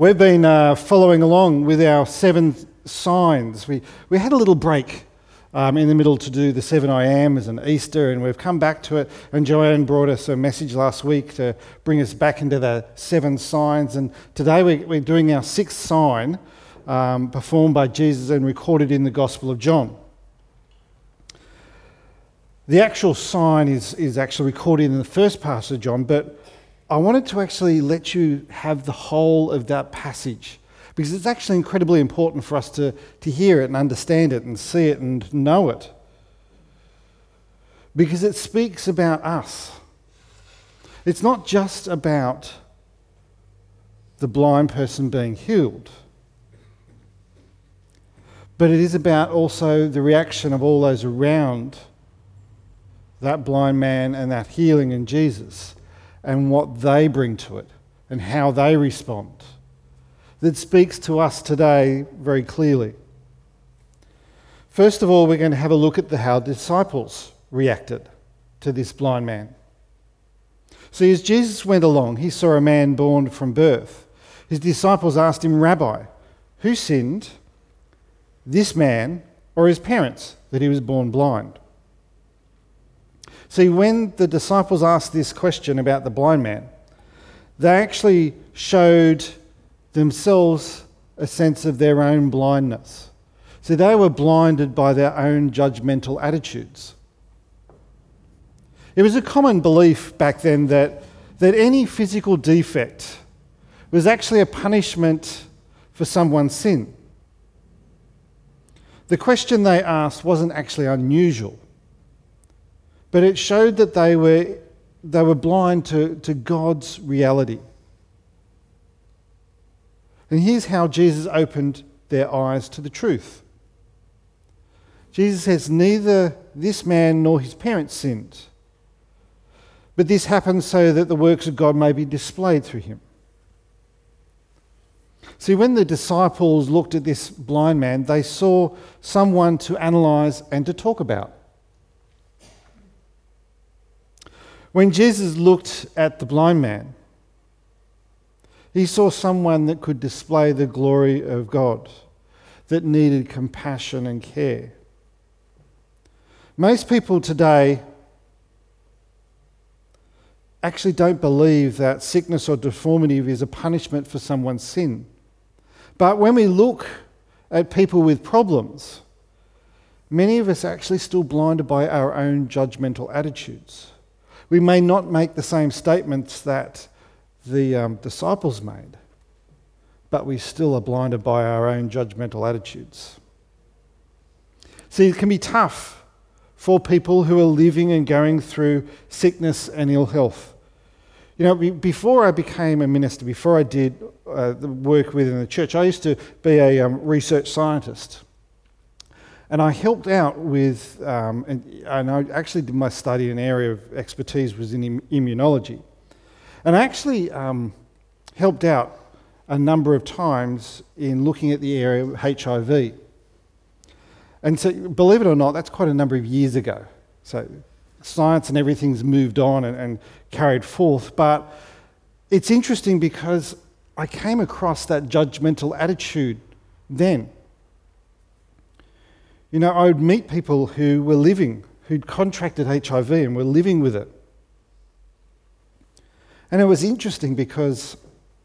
We've been uh, following along with our seven signs. We, we had a little break um, in the middle to do the seven I ams and Easter, and we've come back to it. And Joanne brought us a message last week to bring us back into the seven signs. And today we, we're doing our sixth sign um, performed by Jesus and recorded in the Gospel of John. The actual sign is, is actually recorded in the first part of John, but I wanted to actually let you have the whole of that passage because it's actually incredibly important for us to, to hear it and understand it and see it and know it. Because it speaks about us. It's not just about the blind person being healed, but it is about also the reaction of all those around that blind man and that healing in Jesus and what they bring to it and how they respond that speaks to us today very clearly. First of all, we're going to have a look at the, how disciples reacted to this blind man. See, as Jesus went along, he saw a man born from birth. His disciples asked him, Rabbi, who sinned, this man or his parents, that he was born blind? See, when the disciples asked this question about the blind man, they actually showed themselves a sense of their own blindness. See, they were blinded by their own judgmental attitudes. It was a common belief back then that, that any physical defect was actually a punishment for someone's sin. The question they asked wasn't actually unusual but it showed that they were, they were blind to, to God's reality. And here's how Jesus opened their eyes to the truth. Jesus says, Neither this man nor his parents sinned, but this happened so that the works of God may be displayed through him. See, when the disciples looked at this blind man, they saw someone to analyze and to talk about. When Jesus looked at the blind man, he saw someone that could display the glory of God, that needed compassion and care. Most people today actually don't believe that sickness or deformity is a punishment for someone's sin. But when we look at people with problems, many of us are actually still blinded by our own judgmental attitudes. We may not make the same statements that the um, disciples made, but we still are blinded by our own judgmental attitudes. See, it can be tough for people who are living and going through sickness and ill health. You know, before I became a minister, before I did uh, the work within the church, I used to be a um, research scientist. And I helped out with, um, and, and, I actually did my study, an area of expertise was in immunology. And I actually um, helped out a number of times in looking at the area of HIV. And so, believe it or not, that's quite a number of years ago. So, science and everything's moved on and, and carried forth. But it's interesting because I came across that judgmental attitude then. You know, I would meet people who were living, who'd contracted HIV and were living with it. And it was interesting because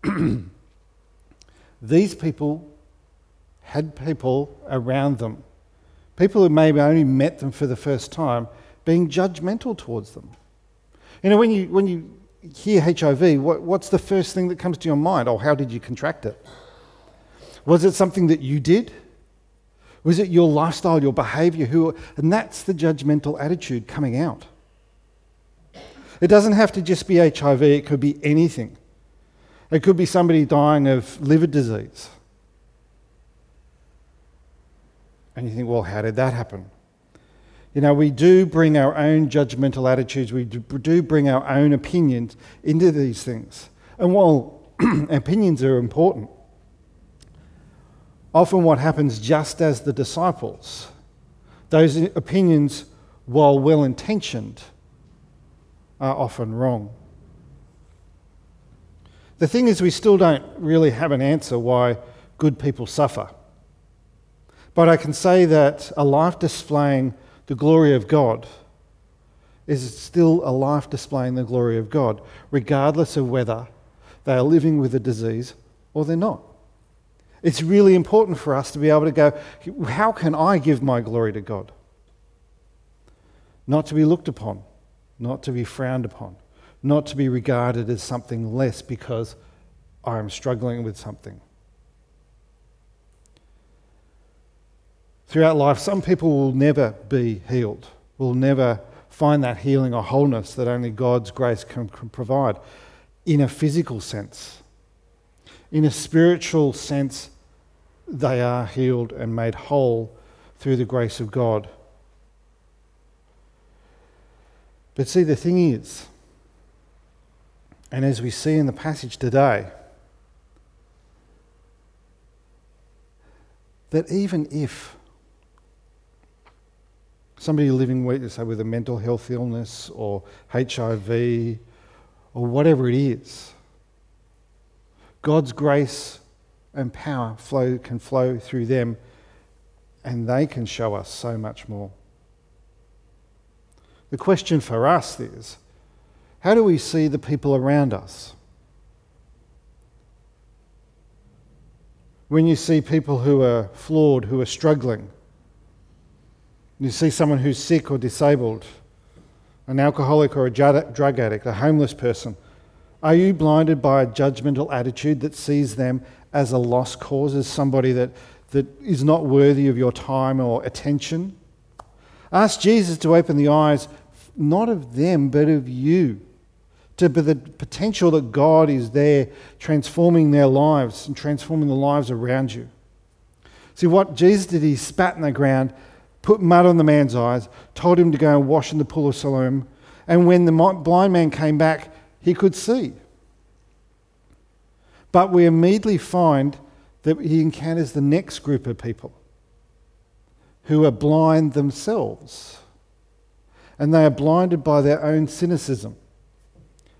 these people had people around them, people who maybe only met them for the first time, being judgmental towards them. You know, when you, when you hear HIV, what, what's the first thing that comes to your mind? Oh, how did you contract it? Was it something that you did? Was it your lifestyle, your behavior? Who, and that's the judgmental attitude coming out. It doesn't have to just be HIV, it could be anything. It could be somebody dying of liver disease. And you think, well, how did that happen? You know, we do bring our own judgmental attitudes, we do bring our own opinions into these things. And while opinions are important, often what happens just as the disciples, those opinions, while well intentioned, are often wrong. The thing is, we still don't really have an answer why good people suffer. But I can say that a life displaying the glory of God is still a life displaying the glory of God, regardless of whether they are living with a disease or they're not. It's really important for us to be able to go, how can I give my glory to God? Not to be looked upon, not to be frowned upon, not to be regarded as something less because I am struggling with something. Throughout life, some people will never be healed, will never find that healing or wholeness that only God's grace can, can provide in a physical sense. In a spiritual sense, they are healed and made whole through the grace of God. But see, the thing is, and as we see in the passage today, that even if somebody living with, say, with a mental health illness or HIV or whatever it is, God's grace and power flow, can flow through them and they can show us so much more. The question for us is how do we see the people around us? When you see people who are flawed, who are struggling, you see someone who's sick or disabled, an alcoholic or a drug addict, a homeless person, are you blinded by a judgmental attitude that sees them as a lost cause, as somebody that, that is not worthy of your time or attention? Ask Jesus to open the eyes, not of them, but of you to the potential that God is there transforming their lives and transforming the lives around you. See, what Jesus did, he spat in the ground, put mud on the man's eyes, told him to go and wash in the pool of Siloam, and when the blind man came back, he could see. But we immediately find that he encounters the next group of people who are blind themselves. And they are blinded by their own cynicism.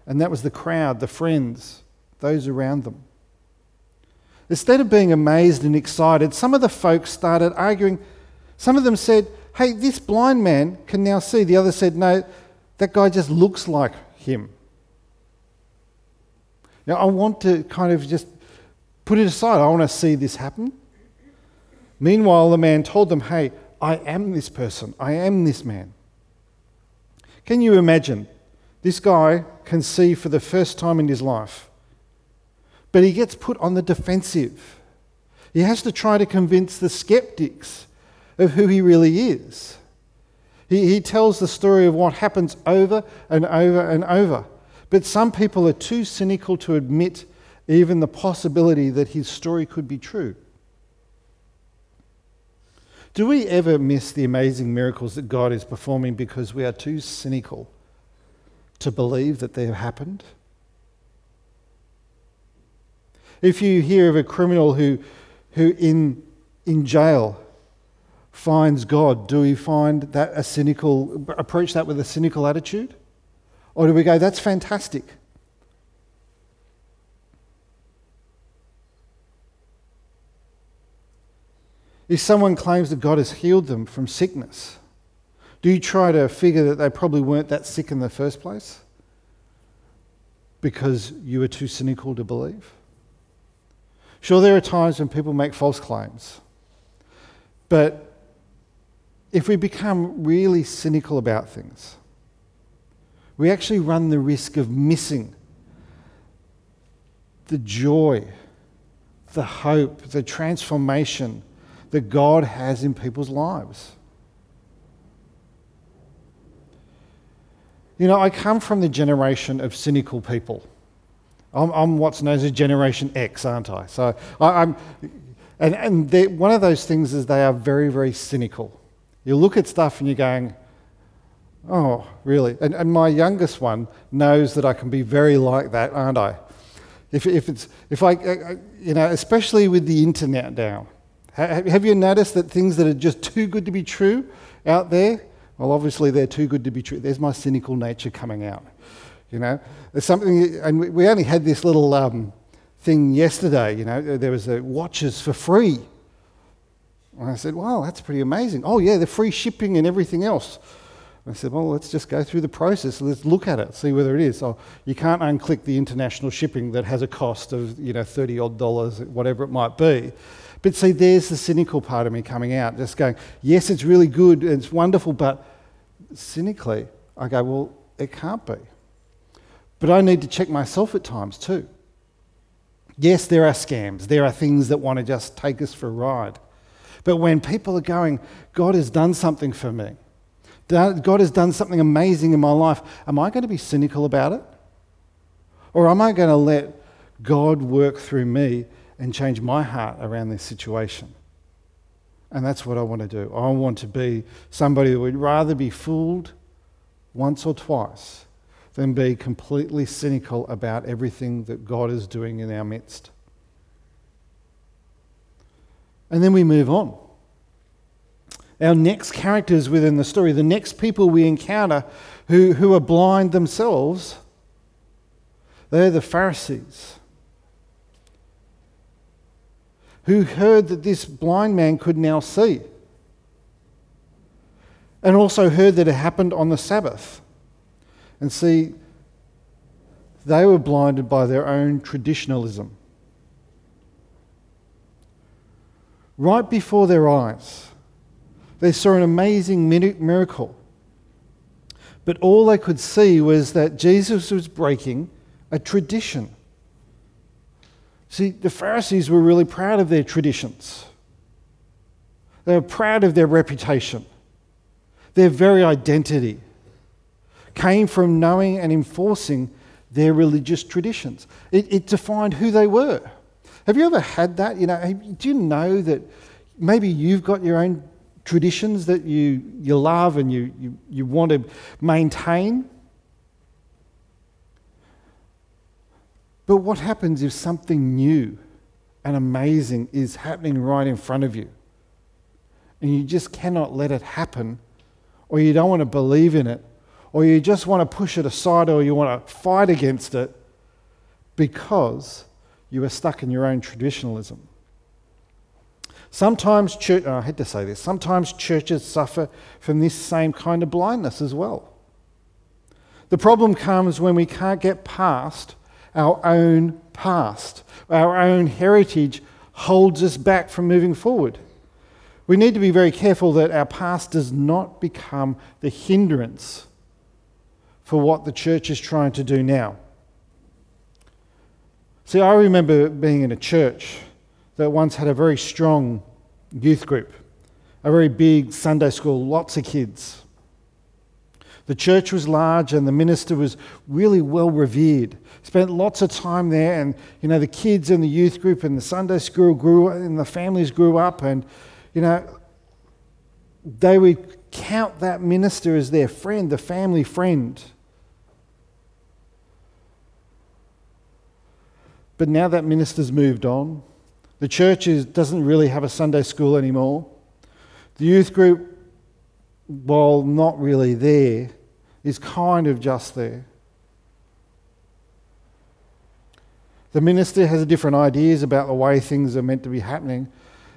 And that was the crowd, the friends, those around them. Instead of being amazed and excited, some of the folks started arguing. Some of them said, Hey, this blind man can now see. The other said, No, that guy just looks like him. Now, I want to kind of just put it aside. I want to see this happen. Meanwhile, the man told them, Hey, I am this person. I am this man. Can you imagine this guy can see for the first time in his life. But he gets put on the defensive. He has to try to convince the skeptics of who he really is. He, he tells the story of what happens over and over and over. But some people are too cynical to admit even the possibility that his story could be true. Do we ever miss the amazing miracles that God is performing because we are too cynical to believe that they have happened? If you hear of a criminal who, who in, in jail finds God, do we find that a cynical, approach that with a cynical attitude? Or do we go, that's fantastic? If someone claims that God has healed them from sickness, do you try to figure that they probably weren't that sick in the first place? Because you were too cynical to believe? Sure, there are times when people make false claims. But if we become really cynical about things, we actually run the risk of missing the joy, the hope, the transformation that God has in people's lives. You know, I come from the generation of cynical people. I'm, I'm what's known as a Generation X, aren't I? So I, am and, and one of those things is they are very, very cynical. You look at stuff and you're going, oh, really? And, and my youngest one knows that I can be very like that, aren't I? If, if, it's, if I, uh, uh, you know, especially with the internet now, have you noticed that things that are just too good to be true out there, well, obviously they're too good to be true. There's my cynical nature coming out. You know, there's something, and we only had this little um, thing yesterday. You know, there was a watches for free. And I said, "Wow, that's pretty amazing." Oh yeah, the free shipping and everything else. I said, well, let's just go through the process. Let's look at it, see whether it is. So you can't unclick the international shipping that has a cost of, you know, 30 odd dollars, whatever it might be. But see, there's the cynical part of me coming out, just going, yes, it's really good, it's wonderful, but cynically, I go, well, it can't be. But I need to check myself at times too. Yes, there are scams, there are things that want to just take us for a ride. But when people are going, God has done something for me, God has done something amazing in my life. Am I going to be cynical about it? Or am I going to let God work through me and change my heart around this situation? And that's what I want to do. I want to be somebody that would rather be fooled once or twice than be completely cynical about everything that God is doing in our midst. And then we move on our next characters within the story, the next people we encounter who, who are blind themselves, they're the Pharisees. Who heard that this blind man could now see, and also heard that it happened on the Sabbath. And see, they were blinded by their own traditionalism. Right before their eyes, they saw an amazing miracle. But all they could see was that Jesus was breaking a tradition. See, the Pharisees were really proud of their traditions. They were proud of their reputation. Their very identity came from knowing and enforcing their religious traditions. It, it, defined who they were. Have you ever had that? You know, do you know that maybe you've got your own traditions that you, you love and you, you, you want to maintain. But what happens if something new and amazing is happening right in front of you? And you just cannot let it happen, or you don't want to believe in it, or you just want to push it aside, or you want to fight against it because you are stuck in your own traditionalism. Sometimes church, oh, I had to say this, sometimes churches suffer from this same kind of blindness as well. The problem comes when we can't get past our own past. Our own heritage holds us back from moving forward. We need to be very careful that our past does not become the hindrance for what the church is trying to do now. See, I remember being in a church that once had a very strong youth group, a very big Sunday school, lots of kids. The church was large and the minister was really well revered. Spent lots of time there, and you know, the kids and the youth group and the Sunday school grew and the families grew up, and you know, they would count that minister as their friend, the family friend. But now that minister's moved on, the church is, doesn't really have a Sunday school anymore. The youth group, while not really there, is kind of just there. The minister has different ideas about the way things are meant to be happening.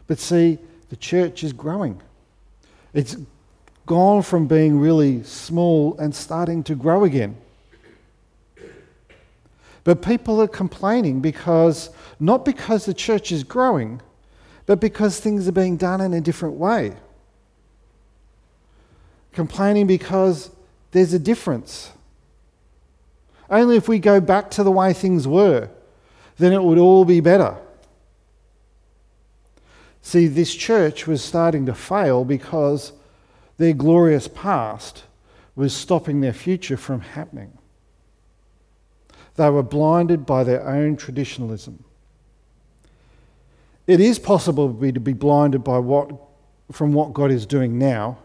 But see, the church is growing. It's gone from being really small and starting to grow again. But people are complaining because, not because the church is growing, but because things are being done in a different way. Complaining because there's a difference. Only if we go back to the way things were, then it would all be better. See, this church was starting to fail because their glorious past was stopping their future from happening. They were blinded by their own traditionalism. It is possible to be blinded by what, from what God is doing now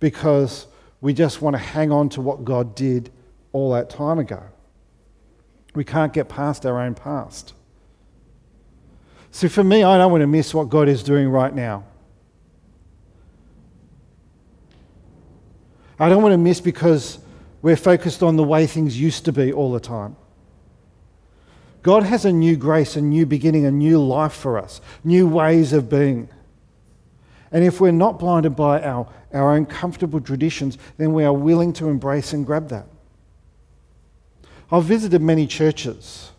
because we just want to hang on to what God did all that time ago. We can't get past our own past. So for me, I don't want to miss what God is doing right now. I don't want to miss because We're focused on the way things used to be all the time. God has a new grace, a new beginning, a new life for us, new ways of being. And if we're not blinded by our, our own comfortable traditions, then we are willing to embrace and grab that. I've visited many churches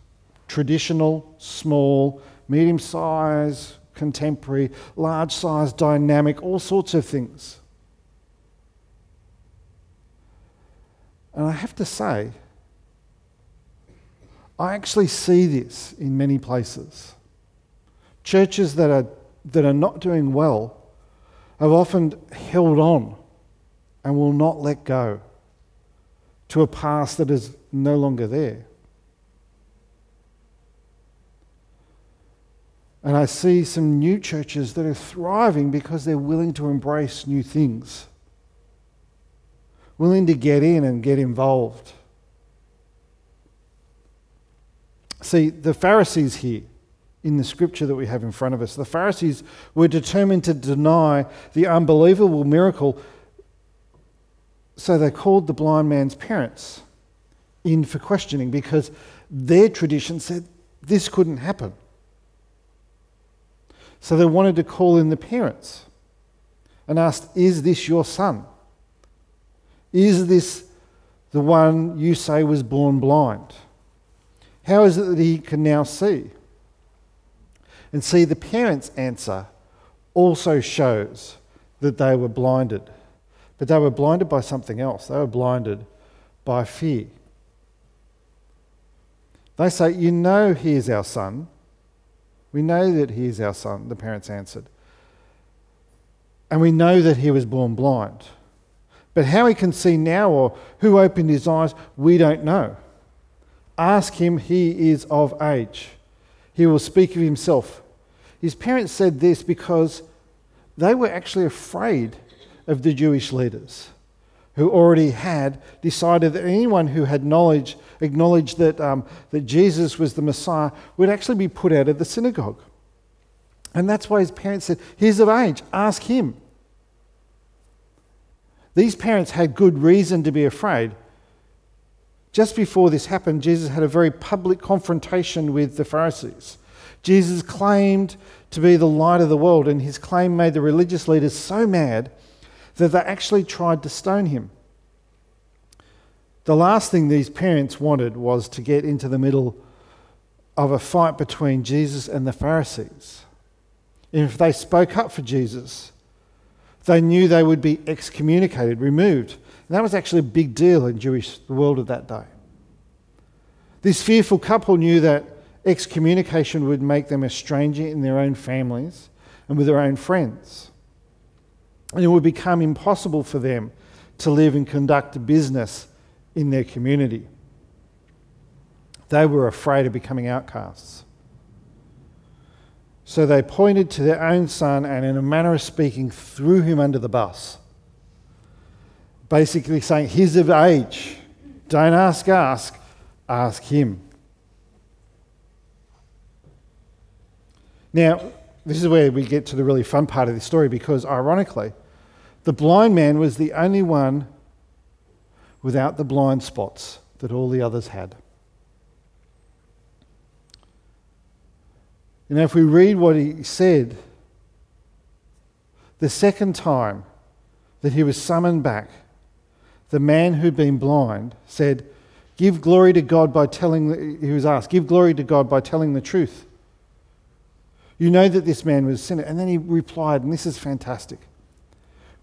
traditional, small, medium size, contemporary, large size, dynamic, all sorts of things. And I have to say, I actually see this in many places. Churches that are, that are not doing well have often held on and will not let go to a past that is no longer there. And I see some new churches that are thriving because they're willing to embrace new things, willing to get in and get involved. See, the Pharisees here in the scripture that we have in front of us, the Pharisees were determined to deny the unbelievable miracle, so they called the blind man's parents in for questioning because their tradition said this couldn't happen. So they wanted to call in the parents and asked, Is this your son? Is this the one you say was born blind? How is it that he can now see? And see, the parents' answer also shows that they were blinded. But they were blinded by something else. They were blinded by fear. They say, You know, he is our son. We know that he is our son, the parents answered. And we know that he was born blind. But how he can see now or who opened his eyes, we don't know. Ask him, he is of age. He will speak of himself. His parents said this because they were actually afraid of the Jewish leaders who already had decided that anyone who had knowledge, acknowledged that, um, that Jesus was the Messiah, would actually be put out of the synagogue. And that's why his parents said, He's of age, ask him. These parents had good reason to be afraid. Just before this happened, Jesus had a very public confrontation with the Pharisees. Jesus claimed to be the light of the world, and his claim made the religious leaders so mad that they actually tried to stone him. The last thing these parents wanted was to get into the middle of a fight between Jesus and the Pharisees. And if they spoke up for Jesus, they knew they would be excommunicated, removed. That was actually a big deal in Jewish the world of that day. This fearful couple knew that excommunication would make them a stranger in their own families and with their own friends and it would become impossible for them to live and conduct business in their community. They were afraid of becoming outcasts. So they pointed to their own son and, in a manner of speaking, threw him under the bus. Basically saying, He's of age. Don't ask, ask, ask him. Now, this is where we get to the really fun part of the story because, ironically, the blind man was the only one without the blind spots that all the others had. You know, if we read what he said, the second time that he was summoned back, the man who'd been blind said, Give glory to God by telling, he was asked, Give glory to God by telling the truth. You know that this man was a sinner. And then he replied, and this is fantastic.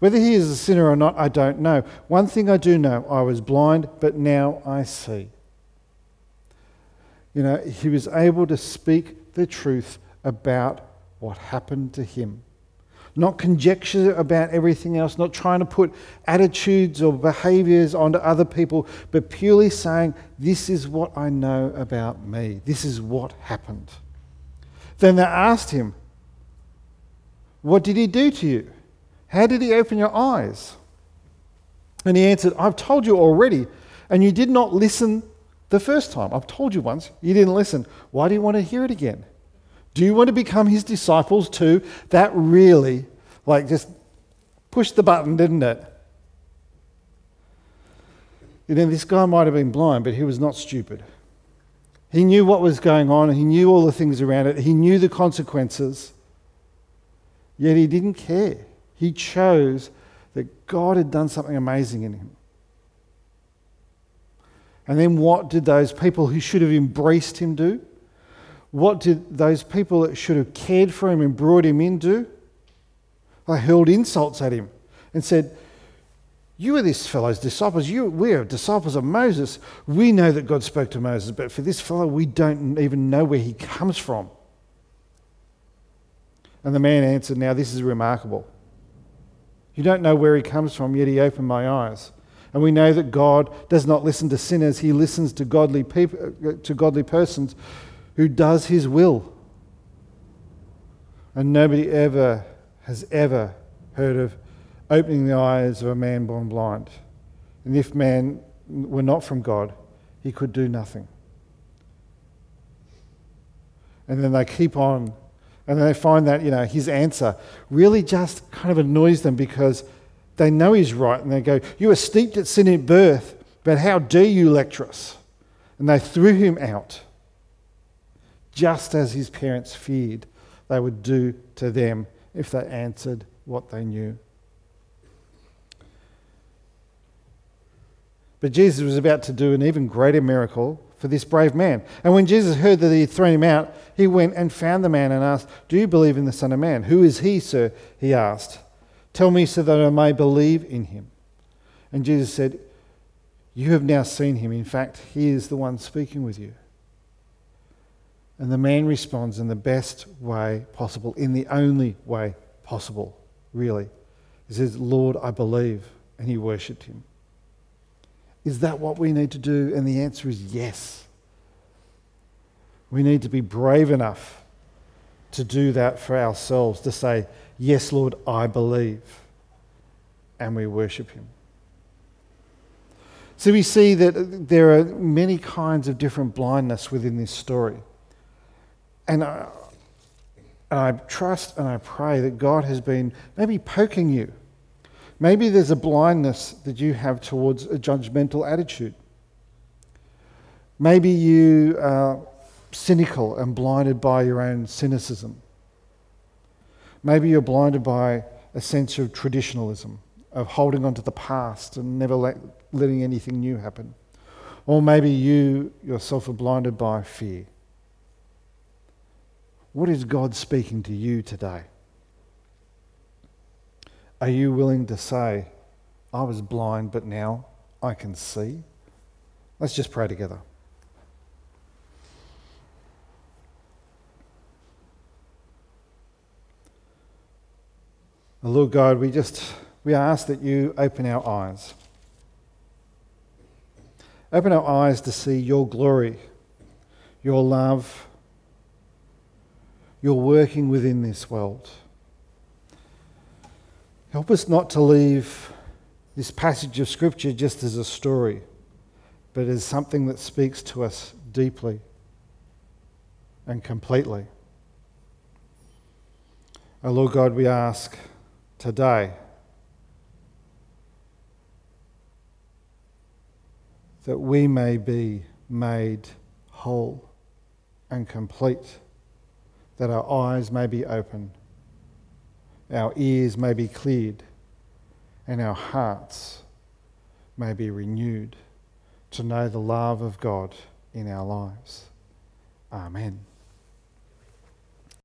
Whether he is a sinner or not, I don't know. One thing I do know I was blind, but now I see. You know, he was able to speak the truth about what happened to him. Not conjecture about everything else, not trying to put attitudes or behaviors onto other people, but purely saying, This is what I know about me. This is what happened. Then they asked him, What did he do to you? How did he open your eyes? And he answered, I've told you already, and you did not listen the first time. I've told you once, you didn't listen. Why do you want to hear it again? Do you want to become his disciples too? That really, like, just pushed the button, didn't it? You know, this guy might have been blind, but he was not stupid. He knew what was going on, he knew all the things around it, he knew the consequences, yet he didn't care. He chose that God had done something amazing in him. And then what did those people who should have embraced him do? What did those people that should have cared for him and brought him in do? They hurled insults at him and said, You are this fellow's disciples. You, we are disciples of Moses. We know that God spoke to Moses, but for this fellow, we don't even know where he comes from. And the man answered, Now this is remarkable. You don't know where he comes from, yet he opened my eyes. And we know that God does not listen to sinners, he listens to godly, people, uh, to godly persons who does his will. And nobody ever has ever heard of opening the eyes of a man born blind. And if man were not from God, he could do nothing. And then they keep on and they find that, you know, his answer really just kind of annoys them because they know he's right. And they go, You are steeped at sin at birth, but how dare you lecture us? And they threw him out, just as his parents feared they would do to them if they answered what they knew. But Jesus was about to do an even greater miracle for this brave man. And when Jesus heard that he had thrown him out, he went and found the man and asked, Do you believe in the Son of Man? Who is he, sir? He asked. Tell me so that I may believe in him. And Jesus said, You have now seen him. In fact, he is the one speaking with you. And the man responds in the best way possible, in the only way possible, really. He says, Lord, I believe. And he worshipped him. Is that what we need to do? And the answer is yes. We need to be brave enough to do that for ourselves, to say, Yes, Lord, I believe. And we worship Him. So we see that there are many kinds of different blindness within this story. And I, and I trust and I pray that God has been maybe poking you Maybe there's a blindness that you have towards a judgmental attitude. Maybe you are cynical and blinded by your own cynicism. Maybe you're blinded by a sense of traditionalism, of holding on to the past and never let, letting anything new happen. Or maybe you yourself are blinded by fear. What is God speaking to you today? Are you willing to say, I was blind, but now I can see? Let's just pray together. Lord God, we just we ask that you open our eyes. Open our eyes to see your glory, your love, your working within this world. Help us not to leave this passage of Scripture just as a story, but as something that speaks to us deeply and completely. O oh Lord God, we ask today that we may be made whole and complete, that our eyes may be opened our ears may be cleared, and our hearts may be renewed to know the love of God in our lives. Amen.